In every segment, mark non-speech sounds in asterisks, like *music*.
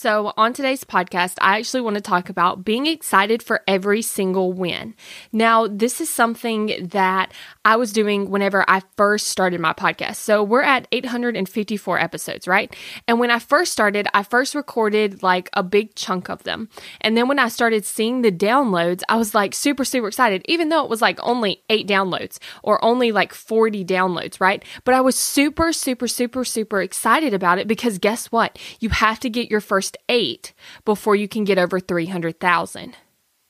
So, on today's podcast, I actually want to talk about being excited for every single win. Now, this is something that I was doing whenever I first started my podcast. So, we're at 854 episodes, right? And when I first started, I first recorded like a big chunk of them. And then when I started seeing the downloads, I was like super, super excited, even though it was like only eight downloads or only like 40 downloads, right? But I was super, super, super, super excited about it because guess what? You have to get your first first eight before you can get over 300,000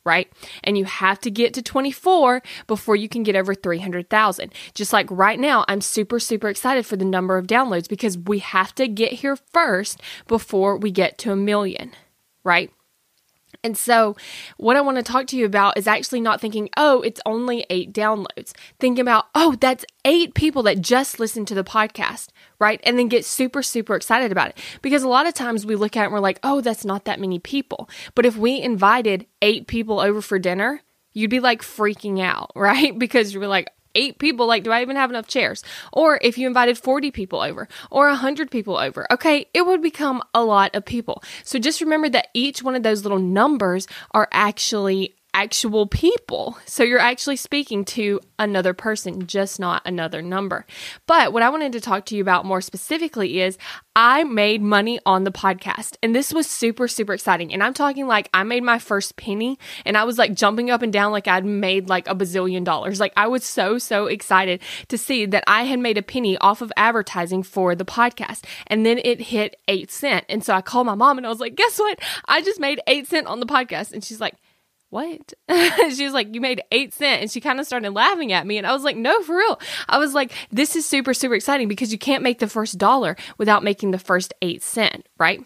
right? And you have to get to 24 before you can get over 300,000. Just like right now, I'm super, super excited for the number of downloads because we have to get here first before we get to a million, right? And so, what I want to talk to you about is actually not thinking, oh, it's only eight downloads. Thinking about, oh, that's eight people that just listened to the podcast, right? And then get super, super excited about it. Because a lot of times we look at it and we're like, oh, that's not that many people. But if we invited eight people over for dinner, you'd be like freaking out, *laughs* right? Because you're like, eight people like do i even have enough chairs? Or if you invited 40 people over or 100 people over okay it would become a lot of people. So just remember that each one of those little numbers are actually actual people. So you're actually speaking to another person, just not another number. But what I wanted to talk to you about more specifically is I made money on the podcast. And this was super, super exciting. And I'm talking like I made my first penny and I was like jumping up and down like I'd made like a bazillion dollars. Like I was so, so excited to see that I had made a penny off of advertising for the podcast. And then it hit eight cent. And so I called my mom and I was like, guess what? I just made eight cent on the podcast. And she's like, what? *laughs* she was like, you made eight cent. And she kind of started laughing at me. And I was like, no, for real. I was like, this is super, super exciting because you can't make the first dollar without making the first eight cent, right?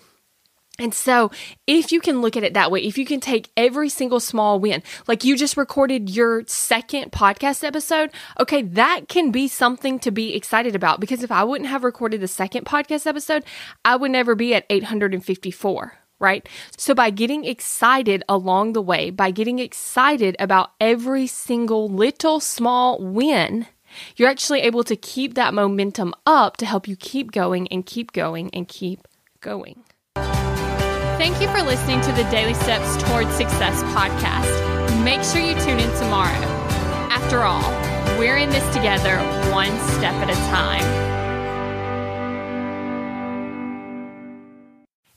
And so, if you can look at it that way, if you can take every single small win, like you just recorded your second podcast episode, okay, that can be something to be excited about. Because if I wouldn't have recorded the second podcast episode, I would never be at 854, right? So by getting excited along the way, by getting excited about every single little small win, you're actually able to keep that momentum up to help you keep going and keep going and keep going. Thank you for listening to the Daily Steps Towards Success podcast. Make sure you tune in tomorrow. After all, we're in this together, one step at a time.